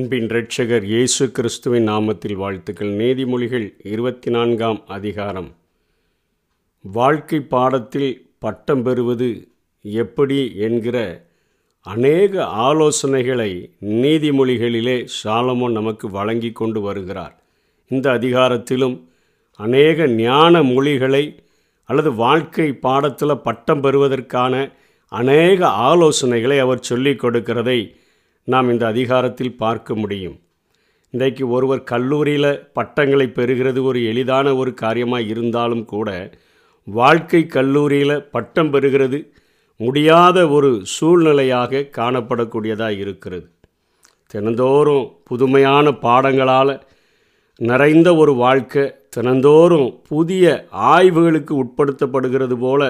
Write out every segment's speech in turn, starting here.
அன்பின் இரட்சகர் இயேசு கிறிஸ்துவின் நாமத்தில் வாழ்த்துக்கள். நீதிமொழிகள் இருபத்தி நான்காம் அதிகாரம். வாழ்க்கை பாடத்தில் பட்டம் பெறுவது எப்படி என்கிற அநேக ஆலோசனைகளை நீதிமொழிகளிலே சாலமோன் நமக்கு வழங்கி கொண்டு வருகிறார். இந்த அதிகாரத்திலும் அநேக ஞான மொழிகளை அல்லது வாழ்க்கை பாடத்தில் பட்டம் பெறுவதற்கான அநேக ஆலோசனைகளை அவர் சொல்லிக் கொடுக்கிறதை நாம் இந்த அதிகாரத்தில் பார்க்க முடியும். இன்றைக்கு ஒருவர் கல்லூரியில் பட்டங்களை பெறுகிறது ஒரு எளிதான ஒரு காரியமாக இருந்தாலும் கூட வாழ்க்கை கல்லூரியில் பட்டம் பெறுகிறது முடியாத ஒரு சூழ்நிலையாக காணப்படக்கூடியதாக இருக்கிறது. தினந்தோறும் புதுமையான பாடங்களால் நிறைந்த ஒரு வாழ்க்கை தினந்தோறும் புதிய ஆய்வுகளுக்கு உட்படுத்தப்படுகிறது போல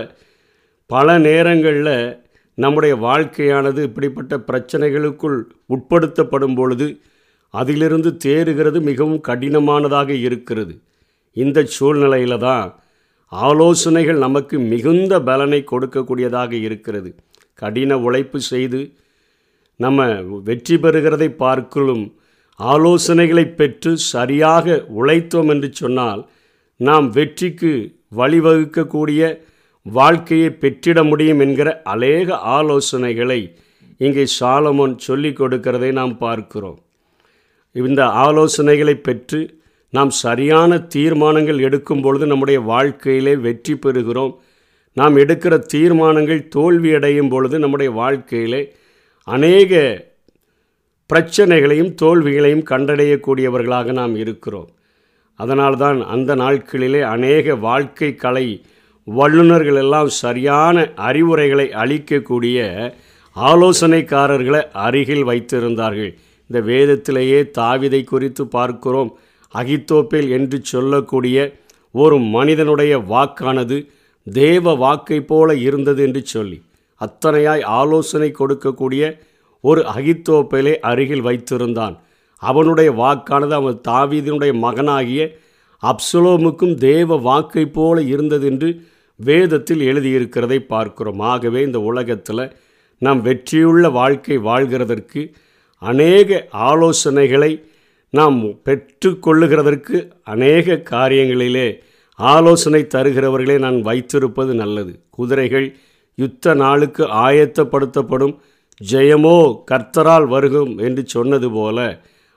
பல நேரங்களில் நம்முடைய வாழ்க்கையானது இப்படிப்பட்ட பிரச்சனைகளுக்குள் உட்படுத்தப்படும் பொழுது அதிலிருந்து தேறுகிறது மிகவும் கடினமானதாக இருக்கிறது. இந்த சூழ்நிலையில் தான் ஆலோசனைகள் நமக்கு மிகுந்த பலனை கொடுக்கக்கூடியதாக இருக்கிறது. கடின உழைப்பு செய்து நம்ம வெற்றி பெறுகிறதை பார்க்கலும் ஆலோசனைகளை பெற்று சரியாக உழைத்தோம் என்று சொன்னால் நாம் வெற்றிக்கு வழிவகுக்கக்கூடிய வாழ்க்கையை பெற்றிட முடியும் என்கிற அநேக ஆலோசனைகளை இங்கே சாலமோன் சொல்லிக் கொடுக்கிறதை நாம் பார்க்கிறோம். இந்த ஆலோசனைகளை பெற்று நாம் சரியான தீர்மானங்கள் எடுக்கும் பொழுது நம்முடைய வாழ்க்கையிலே வெற்றி பெறுகிறோம். நாம் எடுக்கிற தீர்மானங்கள் தோல்வியடையும் பொழுது நம்முடைய வாழ்க்கையிலே அநேக பிரச்சனைகளையும் தோல்விகளையும் கண்டடையக்கூடியவர்களாக நாம் இருக்கிறோம். அதனால்தான் அந்த நாட்களிலே அநேக வாழ்க்கை கலை வல்லுநர்கள் எல்லாம் சரியான அறிவுரைகளை அளிக்கக்கூடிய ஆலோசனைக்காரர்களை அருகில் வைத்திருந்தார்கள். இந்த வேதத்திலேயே தாவிதை குறித்து பார்க்கிறோம். அகித்தோப்பேல் என்று சொல்லக்கூடிய ஒரு மனிதனுடைய வாக்கானது தேவ வாக்கை போல இருந்தது என்று சொல்லி அத்தனையாய் ஆலோசனை கொடுக்கக்கூடிய ஒரு அகித்தோப்பேலை அருகில் வைத்திருந்தான். அவனுடைய வாக்கானது அவன் தாவீதினுடைய மகனாகிய அப்சலோமுக்கும் தேவ வாக்கை போல இருந்தது என்று வேதத்தில் எழுதியிருக்கிறதை பார்க்கிறோம். ஆகவே இந்த உலகத்தில் நாம் வெற்றியுள்ள வாழ்க்கை வாழ்கிறதற்கு அநேக ஆலோசனைகளை நாம் பெற்றுக்கொள்ளுகிறதற்கு அநேக காரியங்களிலே ஆலோசனை தருகிறவர்களை நான் வைத்திருப்பது நல்லது. குதிரைகள் யுத்த நாளுக்கு ஆயத்தப்படுத்தப்படும். ஜெயமோ கர்த்தரால் வருகும் என்று சொன்னது போல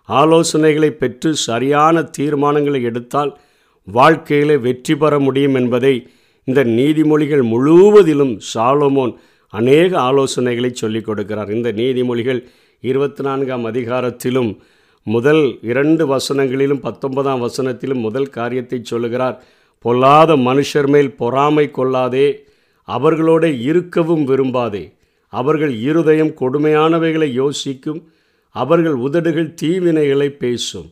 ஆலோசனைகளை பெற்று சரியான தீர்மானங்களை எடுத்தால் வாழ்க்கையிலே வெற்றி பெற முடியும் என்பதை இந்த நீதிமொழிகள் முழுவதிலும் சாலோமோன் அநேக ஆலோசனைகளை சொல்லிக் கொடுக்கிறார். இந்த நீதிமொழிகள் இருபத்தி நான்காம் அதிகாரத்திலும் முதல் இரண்டு வசனங்களிலும் பத்தொன்பதாம் வசனத்திலும் முதல் காரியத்தை சொல்லுகிறார். பொல்லாத மனுஷர் மேல் பொறாமை கொள்ளாதே அவர்களோட இருக்கவும் விரும்பாதே. அவர்கள் இருதயம் கொடுமையானவைகளை யோசிக்கும் அவர்கள் உதடுகள் தீவினைகளை பேசும்.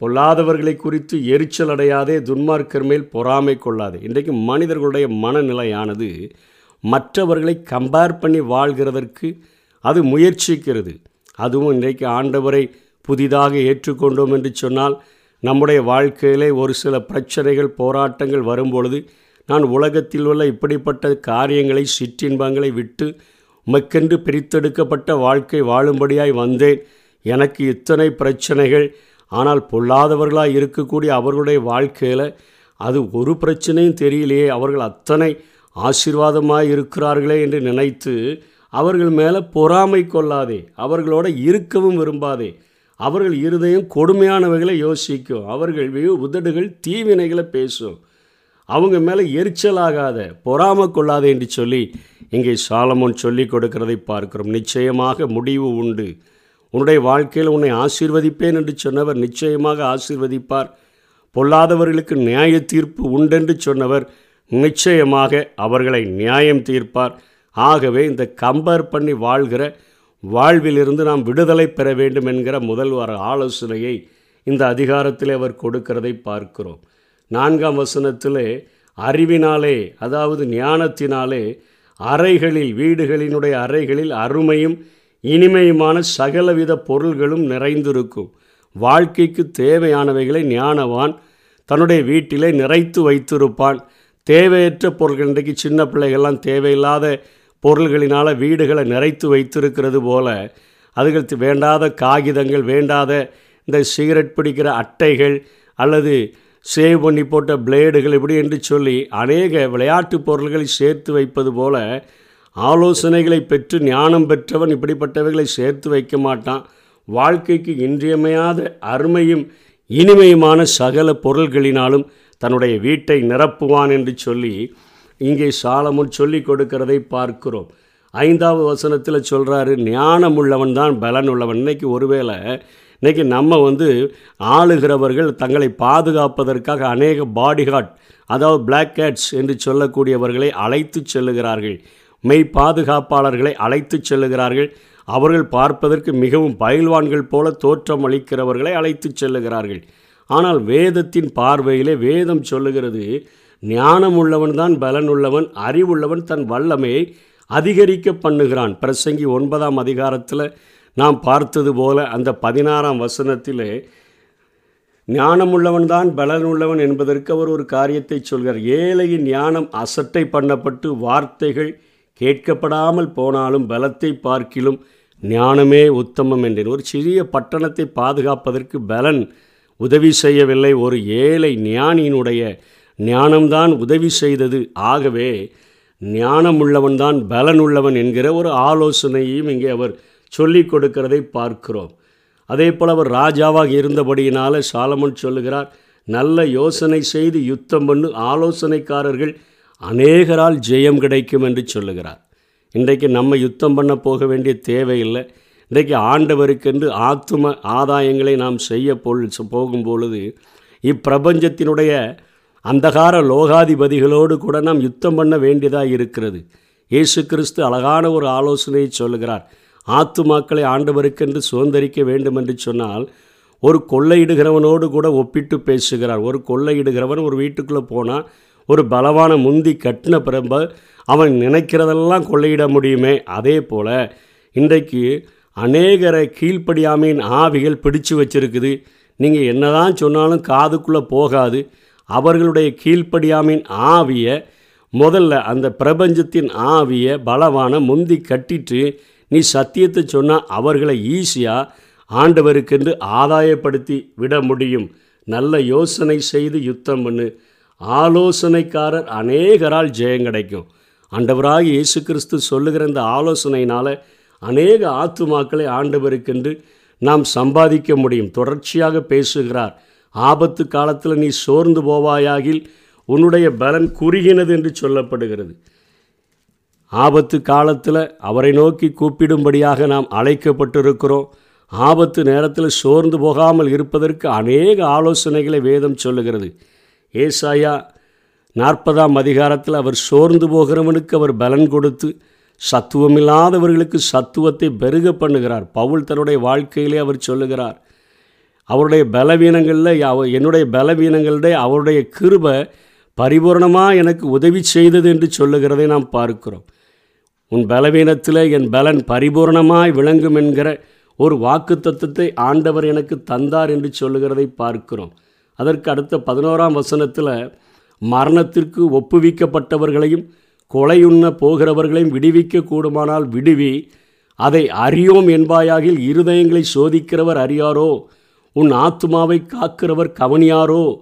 பொல்லாதவர்களை குறித்து எரிச்சல் அடையாதே துன்மார்க்கர் மேல் பொறாமை கொள்ளாதே. இன்றைக்கு மனிதர்களுடைய மனநிலையானது மற்றவர்களை கம்பேர் பண்ணி வாழ்கிறதற்கு அது முயற்சிக்கிறது. அதுவும் இன்றைக்கு ஆண்டவரை புதிதாக ஏற்றுக்கொண்டோம் என்று சொன்னால் நம்முடைய வாழ்க்கையிலே ஒரு சில பிரச்சனைகள் போராட்டங்கள் வரும்பொழுது நான் உலகத்தில் உள்ள இப்படிப்பட்ட காரியங்களை சிற்றின்பங்களை விட்டு உமக்கென்று பிரித்தெடுக்கப்பட்ட வாழ்க்கை வாழும்படியாய் வந்தேன். எனக்கு இத்தனை பிரச்சனைகள் ஆனால் பொல்லாதவர்களாக இருக்கக்கூடிய அவர்களுடைய வாழ்க்கையில் அது ஒரு பிரச்சனையும் தெரியலையே. அவர்கள் அத்தனை ஆசீர்வாதமாக இருக்கிறார்களே என்று நினைத்து அவர்கள் மேலே பொறாமை கொள்ளாதே. அவர்களோட இருக்கவும் விரும்பாதே. அவர்கள் இருதயம் கொடுமையானவைகளை யோசிக்கும். அவர்கள் உதடுகள் தீவினைகளை பேசும். அவங்க மேலே எரிச்சலாகாத பொறாம கொள்ளாதே என்று சொல்லி இங்கே சாலமோன் சொல்லி கொடுக்கிறதை பார்க்கிறோம். நிச்சயமாக முடிவு உண்டு. உன்னுடைய வாழ்க்கையில் உன்னை ஆசீர்வதிப்பேன் என்று சொன்னவர் நிச்சயமாக ஆசீர்வதிப்பார். பொல்லாதவர்களுக்கு நியாய தீர்ப்பு உண்டென்று சொன்னவர் நிச்சயமாக அவர்களை நியாயம் தீர்ப்பார். ஆகவே இந்த கம்பேர் பண்ணி வாழ்கிற வாழ்விலிருந்து நாம் விடுதலை பெற வேண்டும் என்கிற முதல் வர ஆலோசனையை இந்த அதிகாரத்தில் அவர் கொடுக்கிறதை பார்க்கிறோம். நான்காம் வசனத்திலே அறிவினாலே அதாவது ஞானத்தினாலே அறைகளில் வீடுகளினுடைய அறைகளில் அருமையும் இனிமையுமான சகலவித பொருள்களும் நிறைந்திருக்கும். வாழ்க்கைக்கு தேவையானவைகளை ஞானவான் தன்னுடைய வீட்டிலே நிறைத்து வைத்திருப்பான். தேவையற்ற பொருள்கள் இன்றைக்கு சின்ன பிள்ளைகள்லாம் தேவையில்லாத பொருள்களினால் வீடுகளை நிறைத்து வைத்திருக்கிறது போல அதுகளுக்கு வேண்டாத காகிதங்கள் வேண்டாத இந்த சிகரெட் பிடிக்கிற அட்டைகள் அல்லது சேவ் பண்ணி போட்ட பிளேடுகள் இப்படி என்று சொல்லி அநேக விளையாட்டு பொருள்களை சேர்த்து வைப்பது போல ஆலோசனைகளை பெற்று ஞானம் பெற்றவன் இப்படிப்பட்டவைகளை சேர்த்து வைக்க மாட்டான். வாழ்க்கைக்கு இன்றியமையாத அருமையும் இனிமையுமான சகல பொருள்களினாலும் தன்னுடைய வீட்டை நிரப்புவான் என்று சொல்லி இங்கே சாலமுன் சொல்லி கொடுக்கிறதை பார்க்கிறோம். ஐந்தாவது வசனத்தில் சொல்கிறாரு ஞானம் உள்ளவன் தான் பலன் உள்ளவன் இன்னைக்கு ஒருவேளை இன்றைக்கி நம்ம வந்து ஆளுகிறவர்கள் தங்களை பாதுகாப்பதற்காக அநேக பாடிகார்ட் அதாவது பிளாக் கேட்ஸ் என்று சொல்லக்கூடியவர்களை அழைத்து செல்லுகிறார்கள். மெய் பாதுகாப்பாளர்களை அழைத்துச் செல்லுகிறார்கள். அவர்கள் பார்ப்பதற்கு மிகவும் பயில்வான்கள் போல தோற்றம் அளிக்கிறவர்களை அழைத்துச் செல்லுகிறார்கள். ஆனால் வேதத்தின் பார்வையிலே வேதம் சொல்லுகிறது ஞானம் உள்ளவன் தான் அறிவுள்ளவன் தன் வல்லமையை அதிகரிக்க பண்ணுகிறான். பிரசங்கி ஒன்பதாம் அதிகாரத்தில் நாம் பார்த்தது போல அந்த பதினாறாம் வசனத்திலே ஞானமுள்ளவன் தான் என்பதற்கு அவர் ஒரு காரியத்தை சொல்கிறார். ஏழையின் ஞானம் அசட்டை பண்ணப்பட்டு வார்த்தைகள் கேட்கப்படாமல் போனாலும் பலத்தை பார்க்கிலும் ஞானமே உத்தமம் என்றேன். ஒரு சிறிய பட்டணத்தை பாதுகாப்பதற்கு பலன் உதவி செய்யவில்லை. ஒரு ஏழை ஞானியினுடைய ஞானம்தான் உதவி செய்தது. ஆகவே ஞானம் உள்ளவன் பலன் உள்ளவன் என்கிற ஒரு ஆலோசனையும் இங்கே அவர் சொல்லிக் கொடுக்கிறதை பார்க்கிறோம். அதே போல் அவர் ராஜாவாக இருந்தபடியினால் சாலமன் சொல்லுகிறார் நல்ல யோசனை செய்து யுத்தம் பண்ணு. ஆலோசனைக்காரர்கள் அநேகரால் ஜெயம் கிடைக்கும் என்று சொல்லுகிறார். இன்றைக்கு நம்ம யுத்தம் பண்ண போக வேண்டிய தேவையில்லை. இன்றைக்கு ஆண்டவருக்கென்று ஆத்தும ஆதாயங்களை நாம் செய்ய போகும் பொழுது இப்பிரபஞ்சத்தினுடைய அந்தகார லோகாதிபதிகளோடு கூட நாம் யுத்தம் பண்ண வேண்டியதாக இருக்கிறது. இயேசு கிறிஸ்து அழகான ஒரு ஆலோசனையை சொல்லுகிறார். ஆத்துமாக்களை ஆண்டவருக்கென்று சுதந்திரிக்க வேண்டும் என்று சொன்னால் ஒரு கொள்ளையிடுகிறவனோடு கூட ஒப்பிட்டு பேசுகிறார். ஒரு கொள்ளையிடுகிறவன் ஒரு வீட்டுக்குள்ளே போனால் ஒரு பலவான முந்தி கட்டின பிறம்ப அவன் நினைக்கிறதெல்லாம் கொள்ளையிட முடியுமே. அதே போல் இன்றைக்கு அநேகரை கீழ்ப்படியாமையின் ஆவிகள் பிடிச்சு வச்சிருக்குது. நீங்கள் என்னதான் சொன்னாலும் காதுக்குள்ளே போகாது. அவர்களுடைய கீழ்ப்படியாமையின் ஆவியை முதல்ல அந்த பிரபஞ்சத்தின் ஆவியை பலவான முந்தி கட்டிட்டு நீ சத்தியத்தை சொன்னால் அவர்களை ஈஸியாக ஆண்டவருக்கென்று ஆதாயப்படுத்தி விட முடியும். நல்ல யோசனை செய்து யுத்தம் பண்ணு. ஆலோசனைக்காரர் அநேகரால் ஜெயம் கிடைக்கும். ஆண்டவராக இயேசு கிறிஸ்து சொல்லுகிற இந்த ஆலோசனையினால் அநேக ஆத்துமாக்களை ஆண்டவருக்கென்று நாம் சம்பாதிக்க முடியும். தொடர்ச்சியாக பேசுகிறார். ஆபத்து காலத்தில் நீ சோர்ந்து போவாயாகில் உன்னுடைய பலன் குறுகினது என்று சொல்லப்படுகிறது. ஆபத்து காலத்தில் அவரை நோக்கி கூப்பிடும்படியாக நாம் அழைக்கப்பட்டிருக்கிறோம். ஆபத்து நேரத்தில் சோர்ந்து போகாமல் இருப்பதற்கு அநேக ஆலோசனைகளை வேதம் சொல்லுகிறது. ஏசாயா நாற்பதாம் அதிகாரத்தில் அவர் சோர்ந்து போகிறவனுக்கு அவர் பலன் கொடுத்து சத்துவமில்லாதவர்களுக்கு சத்துவத்தை பெருக பண்ணுகிறார். பவுல் தன்னுடைய வாழ்க்கையிலே அவர் சொல்லுகிறார் அவருடைய பலவீனங்களில் என்னுடைய பலவீனங்களிடையே அவருடைய கிருபை பரிபூர்ணமாக எனக்கு உதவி செய்தது என்று சொல்லுகிறதை நாம் பார்க்கிறோம். உன் பலவீனத்தில் என் பலன் பரிபூர்ணமாய் விளங்கும் என்கிற ஒரு வாக்கு தத்துவத்தை ஆண்டவர் எனக்கு தந்தார் என்று சொல்லுகிறதை பார்க்கிறோம். அதற்கு அடுத்த பதினோராம் வசனத்தில் மரணத்திற்கு ஒப்புவிக்கப்பட்டவர்களையும் கொலையுண்ண போகிறவர்களையும் விடுவிக்க கூடுமானால் விடுவி அதை அறியோம் என்பாயாகில் இருதயங்களை சோதிக்கிறவர் அறியாரோ? உன் ஆத்மாவை காக்கிறவர் கவனியாரோ?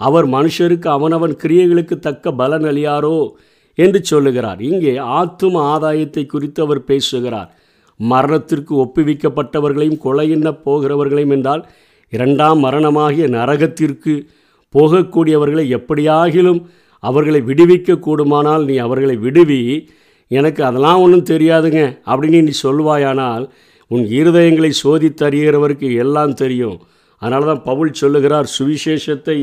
அவர் மனுஷருக்கு அவனவன் கிரியைகளுக்கு தக்க பலன் அளியாரோ? என்று சொல்லுகிறார். இங்கே ஆத்தும ஆதாயத்தை குறித்து அவர் பேசுகிறார். மரணத்திற்கு ஒப்புவிக்கப்பட்டவர்களையும் கொலையின்ன போகிறவர்களையும் என்றால் இரண்டாம் மரணமாகிய நரகத்திற்கு போகக்கூடியவர்களை எப்படியாகிலும் அவர்களை விடுவிக்க கூடுமானால் நீ அவர்களை விடுவி எனக்கு அதெல்லாம் ஒன்றும் தெரியாதுங்க அப்படின்னு நீ சொல்வாயானால் உன் இருதயங்களை சோதித்தறிகிறவருக்கு எல்லாம் தெரியும். அதனால தான் பவுல் சொல்லுகிறார் சுவிசேஷத்தை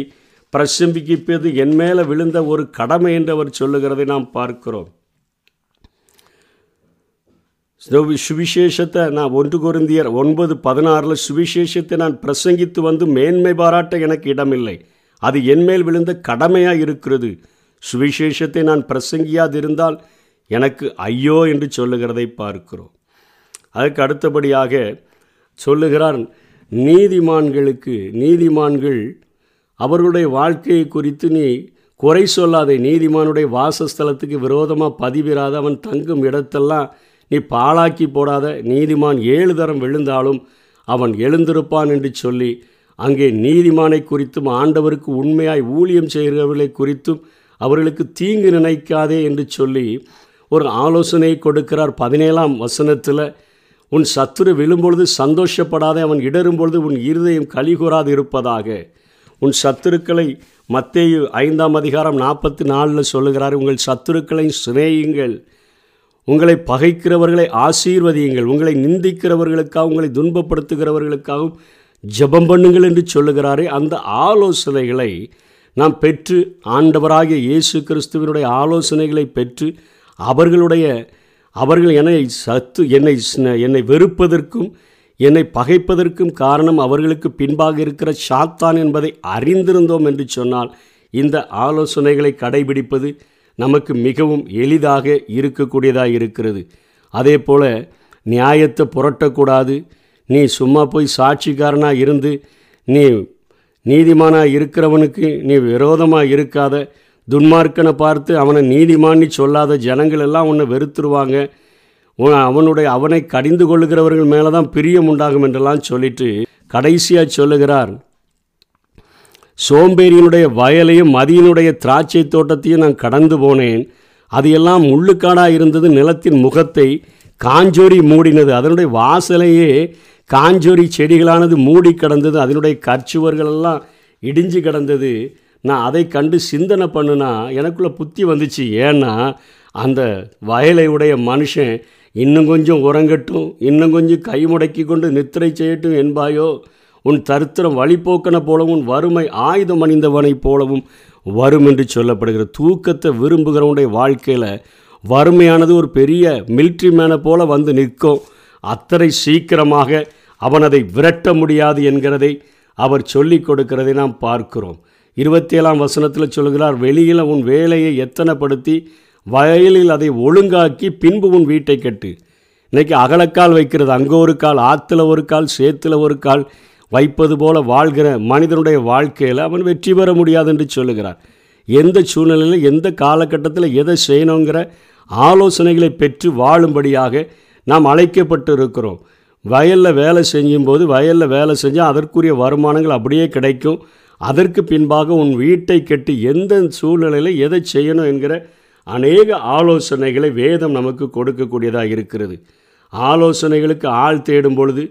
பிரசம்பிக்கப்பது என் மேலே விழுந்த ஒரு கடமை என்று அவர் சொல்லுகிறதை நாம் பார்க்கிறோம். சுவிசேஷத்தை நான் ஒன்று குருந்தியர் ஒன்பது பதினாறில் சுவிசேஷத்தை நான் பிரசங்கித்து வந்து மேன்மை பாராட்ட எனக்கு இடமில்லை. அது என்மேல் விழுந்த கடமையாக இருக்கிறது. சுவிசேஷத்தை நான் பிரசங்கியாதிருந்தால் எனக்கு ஐயோ என்று சொல்லுகிறதை பார்க்கிறோம். அதுக்கு அடுத்தபடியாக சொல்லுகிறார் நீதிமான்களுக்கு நீதிமான்கள் அவர்களுடைய வாழ்க்கையை குறித்து நீ குறை சொல்லாதே நீதிமானுடைய வாசஸ்தலத்துக்கு விரோதமாக பதிவிராத அவன் தங்கும் இடத்தெல்லாம் நீ பாழாக்கி போடாத. நீதிமான் ஏழு தரம் விழுந்தாலும் அவன் எழுந்திருப்பான் என்று சொல்லி அங்கே நீதிமானை குறித்தும் ஆண்டவருக்கு உண்மையாய் ஊழியம் செய்கிறவர்களை குறித்தும் அவர்களுக்கு தீங்கு நினைக்காதே என்று சொல்லி ஒரு ஆலோசனை கொடுக்கிறார். பதினேழாம் வசனத்தில் உன் சத்துரு விழும்பொழுது சந்தோஷப்படாதே அவன் இடரும் பொழுது உன் இருதயம் கலிகூறாது இருப்பதாக. உன் சத்துருக்களை மத்தேயு ஐந்தாம் அதிகாரம் நாற்பத்தி நாலில் சொல்லுகிறார். உங்கள் சத்துருக்களை சிநேயுங்கள் உங்களை பகைக்கிறவர்களை ஆசீர்வதியுங்கள். உங்களை நிந்திக்கிறவர்களுக்காக உங்களை துன்பப்படுத்துகிறவர்களுக்காகவும் ஜெபம் பண்ணுங்கள் என்று சொல்லுகிறாரே. அந்த ஆலோசனைகளை நாம் பெற்று ஆண்டவராகிய இயேசு கிறிஸ்துவனுடைய ஆலோசனைகளை பெற்று அவர்களுடைய அவர்கள் என்னை சத்து என்னை என்னை வெறுப்பதற்கும் என்னை பகைப்பதற்கும் காரணம் அவர்களுக்கு பின்பாக இருக்கிற சாத்தான் என்பதை அறிந்திருந்தோம் என்று சொன்னால் இந்த ஆலோசனைகளை கடைபிடிப்பது நமக்கு மிகவும் எளிதாக இருக்கக்கூடியதாக இருக்கிறது. அதே போல் நியாயத்தை புரட்டக்கூடாது. நீ சும்மா போய் சாட்சிக்காரனாக இருந்து நீ நீதிமானாக இருக்கிறவனுக்கு நீ விரோதமாக இருக்காத துன்மார்க்கனை பார்த்து அவனை நீதிமான்னு சொல்லாத ஜனங்கள் எல்லாம் உன்னை வெறுத்துருவாங்க. உன் அவனுடைய அவனை கடிந்து கொள்ளுகிறவர்கள் மேலே தான் பிரியம் உண்டாகும் என்றெல்லாம் சொல்லிட்டு கடைசியாக சொல்லுகிறார் சோம்பேறியினுடைய வயலையும் மதியினுடைய திராட்சை தோட்டத்தையும் நான் கடந்து போனேன். அது எல்லாம் முள்ளுக்காடாக இருந்தது. நிலத்தின் முகத்தை காஞ்சோரி மூடினது. அதனுடைய வாசலையே காஞ்சோரி செடிகளானது மூடி கிடந்தது. அதனுடைய கற்சுவர்கள் எல்லாம் இடிஞ்சு கிடந்தது. நான் அதை கண்டு சிந்தனை பண்ணுனா எனக்குள்ளே புத்தி வந்துச்சு. ஏன்னா அந்த வயலை உடைய மனுஷன் இன்னும் கொஞ்சம் உறங்கட்டும் இன்னும் கொஞ்சம் கை முடக்கி கொண்டு நித்திரை செய்யட்டும் என்பாயோ உன் தருத்திரம் வழிபோக்கன போலவும் உன் வறுமை ஆயுதம் அணிந்தவனைப் போலவும் வரும் என்று சொல்லப்படுகிற தூக்கத்தை விரும்புகிறவனுடைய வாழ்க்கையில் வறுமையானது ஒரு பெரிய மிலிட்ரி மேனை போல வந்து நிற்கும். அத்தனை சீக்கிரமாக அவன் அதை விரட்ட முடியாது என்கிறதை அவர் சொல்லிக் கொடுக்கிறதை நாம் பார்க்கிறோம். இருபத்தேழாம் வசனத்தில் சொல்கிறார் வெளியில் உன் வேலையை எத்தனைப்படுத்தி வயலில் அதை ஒழுங்காக்கி பின்பு உன் வீட்டை கட்டு. இன்றைக்கி அகலக்கால் வைக்கிறது. அங்கே ஒரு கால் ஆற்றுல ஒரு கால் சேத்துல ஒரு கால். வைப்பது போல வாழ்கிற மனிதனுடைய வாழ்க்கையில் அவன் வெற்றி பெற முடியாது என்று சொல்லுகிறார். எந்த சூழ்நிலையில் எந்த காலகட்டத்தில் எதை செய்யணுங்கிற ஆலோசனைகளை பெற்று வாழும்படியாக நாம் அழைக்கப்பட்டு இருக்கிறோம் வயலில் வேலை செய்யும்போது வயலில் வேலை செஞ்சால் அதற்குரிய வருமானங்கள் அப்படியே கிடைக்கும். அதற்கு பின்பாக உன் வீட்டை கட்டி எந்த சூழ்நிலையில் எதை செய்யணும் என்கிற அநேக ஆலோசனைகளை வேதம் நமக்கு கொடுக்கக்கூடியதாக இருக்கிறது. ஆலோசனைகளுக்கு ஆள் தேடும் பொழுது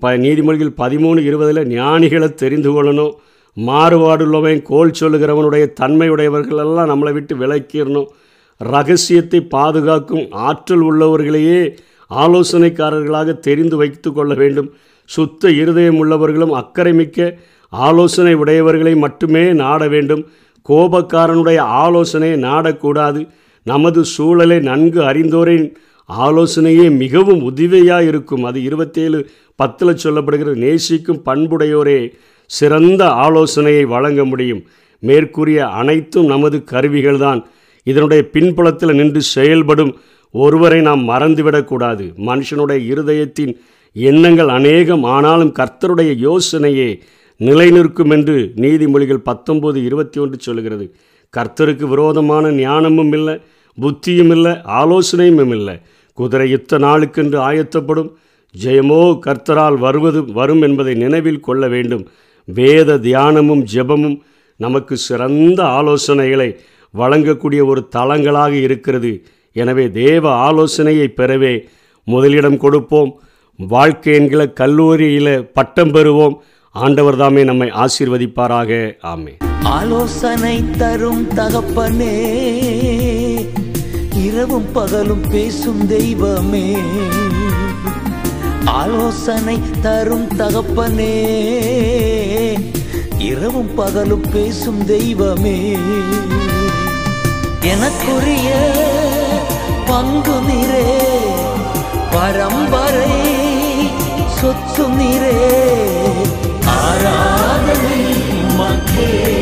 ப நீதிமொழிகள் பதிமூணு இருபதில் ஞானிகளை தெரிந்து கொள்ளணும். மாறுபாடுள்ளவன் கோல் சொல்லுகிறவனுடைய தன்மையுடையவர்கள் எல்லாம் நம்மளை விட்டு விலக்கிடணும். ரகசியத்தை பாதுகாக்கும் ஆற்றல் உள்ளவர்களையே ஆலோசனைக்காரர்களாக தெரிந்து வைத்து கொள்ள வேண்டும். சுத்த இருதயம் உள்ளவர்களும் அக்கறை மிக்க ஆலோசனை உடையவர்களை மட்டுமே நாட வேண்டும். கோபக்காரனுடைய ஆலோசனையை நாடக்கூடாது. நமது சூழலை நன்கு அறிந்தோரின் ஆலோசனையே மிகவும் உதவியாக இருக்கும். அது இருபத்தேழு பத்தில் சொல்லப்படுகிறது. நேசிக்கும் பண்புடையோரே சிறந்த ஆலோசனையை வழங்க முடியும். மேற்கூறிய அனைத்தும் நமது கருவிகள்தான். இதனுடைய பின்புலத்தில் நின்று செயல்படும் ஒருவரை நாம் மறந்துவிடக்கூடாது மனுஷனுடைய இருதயத்தின் எண்ணங்கள் அநேகம். ஆனாலும் கர்த்தருடைய யோசனையே நிலைநிற்கும் என்று நீதிமொழிகள் பத்தொம்போது இருபத்தி ஒன்று சொல்கிறது கர்த்தருக்கு விரோதமான ஞானமும் இல்லை. புத்தியும் இல்லை ஆலோசனையும் இல்லை. குதிரை யுத்த நாளுக்கென்று ஆயத்தப்படும் ஜெயமோ கர்த்தரால் வருவது வரும் என்பதை நினைவில் கொள்ள வேண்டும். வேத தியானமும் ஜெபமும் நமக்கு சிறந்த ஆலோசனைகளை வழங்கக்கூடிய ஒரு தளங்களாக இருக்கிறது. எனவே தேவ ஆலோசனையை பெறவே முதலிடம் கொடுப்போம். வாழ்க்கை என்கிற கல்லூரியில் பட்டம் பெறுவோம். ஆண்டவர் தாமே நம்மை ஆசீர்வதிப்பாராக. ஆமே ஆலோசனை தரும் தகப்பனே இரவும் பகலும் பேசும் தெய்வமே. ஆலோசனை தரும் தகப்பனே. இரவும் பகலும் பேசும் தெய்வமே. எனக்குரிய பங்கு நிறே பரம்பரை சொத்து நிறே ஆராதனை மக்கே